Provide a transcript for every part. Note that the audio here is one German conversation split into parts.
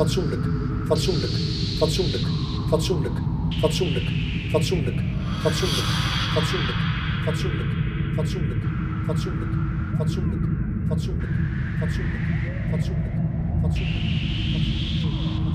fatsoenlijk, fatsoenlijk, fatsoenlijk, fatsoenlijk, fatsoenlijk, fatsoenlijk, fatsoenlijk, fatsoenlijk, fatsoenlijk, fatsoenlijk, fatsoenlijk, fatsoenlijk, fatsoenlijk, fatsoenlijk, fatsoenlijk, fatsoenlijk, fatsoenlijk.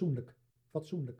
Fatsoenlijk, fatsoenlijk,